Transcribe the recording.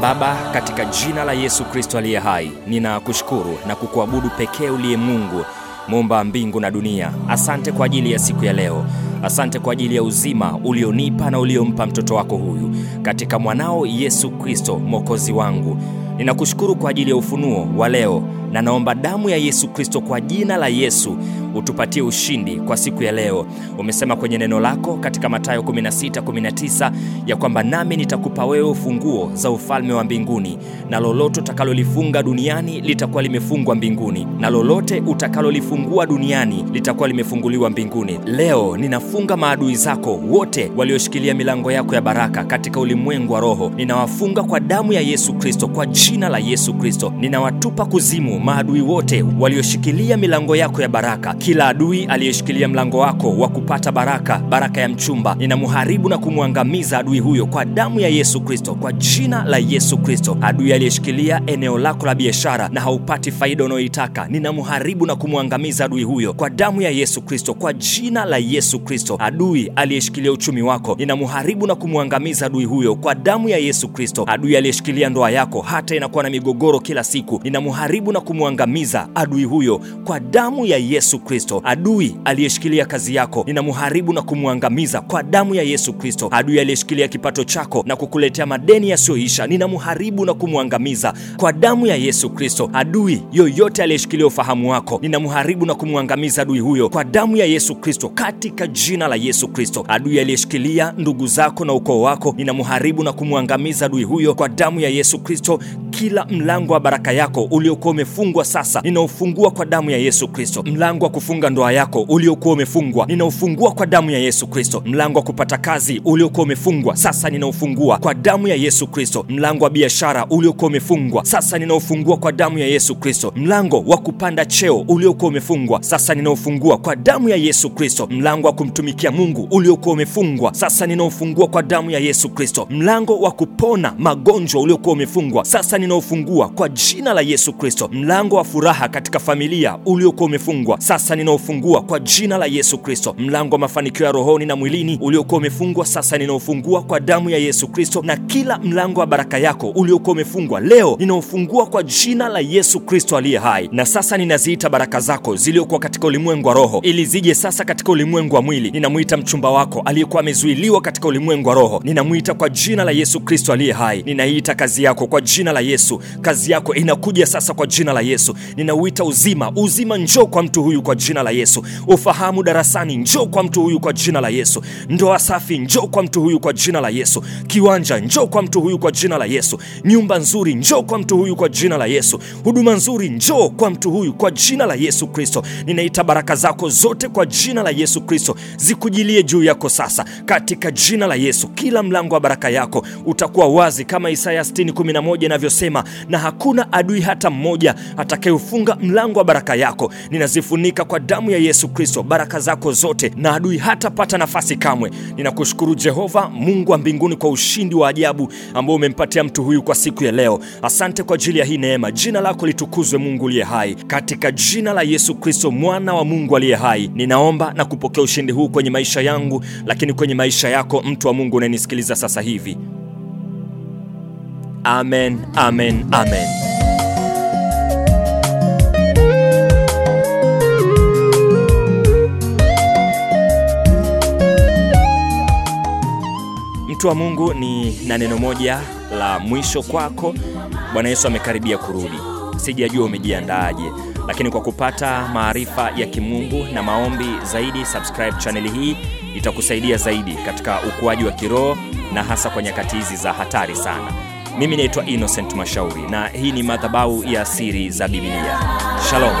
Baba, katika jina la Yesu Kristo aliye hai, ninakushukuru na kukuabudu pekee uliye Mungu muumba mbingu na dunia. Asante kwa ajili ya siku ya leo. Asante kwa ajili ya uzima ulionipa na uliompa mtoto wako huyu katika mwanao Yesu Kristo mwokozi wangu. Ninakushukuru kwa ajili ya ufunuo wa leo na naomba damu ya Yesu Kristo kwa jina la Yesu utupatie ushindi kwa siku ya leo. Umesema kwenye neno lako katika Mathayo 16:19 ya kwamba nami nitakupa wewe funguo za ufalme wa mbinguni, na lolote utakalolifunga duniani litakuwa limefungwa mbinguni, na lolote utakalolifungua duniani litakuwa limefunguliwa mbinguni. Leo ninafunga maadui zako wote walioshikilia milango yako ya baraka katika ulimwengu wa roho, ninawafunga kwa damu ya Yesu Kristo, kwa jina la Yesu Kristo ninawatupa kuzimu maadui wote walioshikilia milango yako ya baraka. Kila adui aliyeshikilia mlango wako wa kupata baraka, baraka ya mchumba, ninamharibu na kumwangamiza adui huyo kwa damu ya Yesu Kristo, kwa jina la Yesu Kristo. Adui aliyeshikilia eneo lako la biashara na haupati faida unayoitaka, ninamharibu na kumwangamiza adui huyo kwa damu ya Yesu Kristo, kwa jina la Yesu Kristo. Adui aliyeshikilia uchumi wako, ninamharibu na kumwangamiza adui huyo kwa damu ya Yesu Kristo. Adui aliyeshikilia ndoa yako, hata inakuwa na migogoro kila siku, ninamharibu na kumwangamiza adui huyo kwa damu ya Yesu Kristo. Adui aliyeshikilia kazi yako, ninamharibu na kumwangamiza kwa damu ya Yesu Kristo. Adui aliyeshikilia kipato chako na kukuletea madeni yasiyoisha, ninamharibu na kumwangamiza kwa damu ya Yesu Kristo. Adui yoyote aliyeshikilia ufahamu wako, ninamharibu na kumwangamiza adui huyo kwa damu ya Yesu Kristo, katika jina la Yesu Kristo. Adui aliyeshikilia ndugu zako na ukoo wako, ninamharibu na kumwangamiza adui huyo kwa damu ya Yesu Kristo. Kila mlango wa baraka yako uliokuwa umefungwa sasa ninaufungua kwa damu ya Yesu Kristo. Mlango wa kufunga ndoa yako uliokuwa umefungwa ninaufungua kwa damu ya Yesu Kristo. Mlango wa kupata kazi uliokuwa umefungwa sasa ninaufungua kwa damu ya Yesu Kristo. Mlango wa biashara uliokuwa umefungwa sasa ninaufungua kwa damu ya Yesu Kristo. Mlango wa kupanda cheo uliokuwa umefungwa sasa ninaufungua kwa damu ya Yesu Kristo. Mlango wa kumtumikia Mungu uliokuwa umefungwa sasa ninaufungua kwa damu ya Yesu Kristo. Mlango wa kupona magonjwa uliokuwa umefungwa sasa ninaufungua kwa jina la Yesu Kristo. Mlango wa furaha katika familia uliokuwa umefungwa sasa ninaufungua kwa jina la Yesu Kristo. Mlango wa mafanikio ya rohoni na mwilini uliokuwa umefungwa sasa ninaofungua kwa damu ya Yesu Kristo, na kila mlango wa baraka yako uliokuwa umefungwa leo ninaofungua kwa jina la Yesu Kristo aliye hai. Na sasa ninaziita baraka zako ziliokuwa katika ulimwengu wa roho ili zije sasa katika ulimwengu wa mwili. Ninamwita mchumba wako aliyekuwa amezuiliwa katika ulimwengu wa roho, ninamwita kwa jina la Yesu Kristo aliye hai. Ninaiita kazi yako kwa jina la Yesu, kazi yako inakuja sasa kwa jina la Yesu. Ninauita uzima, uzima njoo kwa mtu huyu kwa jina la Yesu. Ufahamu darasani njoo kwa mtu huyu kwa jina la Yesu. Ndoa safi njoo kwa mtu huyu kwa jina la Yesu. Kiwanja njoo kwa mtu huyu kwa jina la Yesu. Nyumba nzuri njoo kwa mtu huyu kwa jina la Yesu. Huduma nzuri njoo kwa mtu huyu kwa jina la Yesu Kristo. Ninaita baraka zako zote kwa jina la Yesu Kristo zikujilie juu yako sasa katika jina la Yesu. Kila mlango wa baraka yako utakuwa wazi kama Isaya 60:11 inavyosema, na hakuna adui hata mmoja atakayefunga mlango wa baraka yako. Ninazifunika kwa damu ya Yesu Kristo baraka zako zote, na adui hatapata nafasi kamwe. Ninakushukuru Jehova Mungu wa mbinguni kwa ushindi wa ajabu ambao umempatia mtu huyu kwa siku ya leo. Asante kwa ajili ya hii neema. Jina lako litukuzwe, Mungu uliye hai, katika jina la Yesu Kristo mwana wa Mungu aliye hai. Ninaomba na kupokea ushindi huu kwenye maisha yangu, lakini kwenye maisha yako, mtu wa Mungu unayenisikiliza sasa hivi. Amen, amen, amen. Mtu wa Mungu, ni na neno moja la mwisho kwako. Bwana Yesu amekaribia kurudi. Sijajua umejiandaaje, lakini kwa kupata maarifa ya kimungu na maombi zaidi, subscribe chaneli hii, itakusaidia zaidi katika ukuaji wa kiroho na hasa kwa nyakati hizi za hatari sana. Mimi naitwa Innocent Mashauri na hii ni madhabahu ya siri za Biblia. Shalom.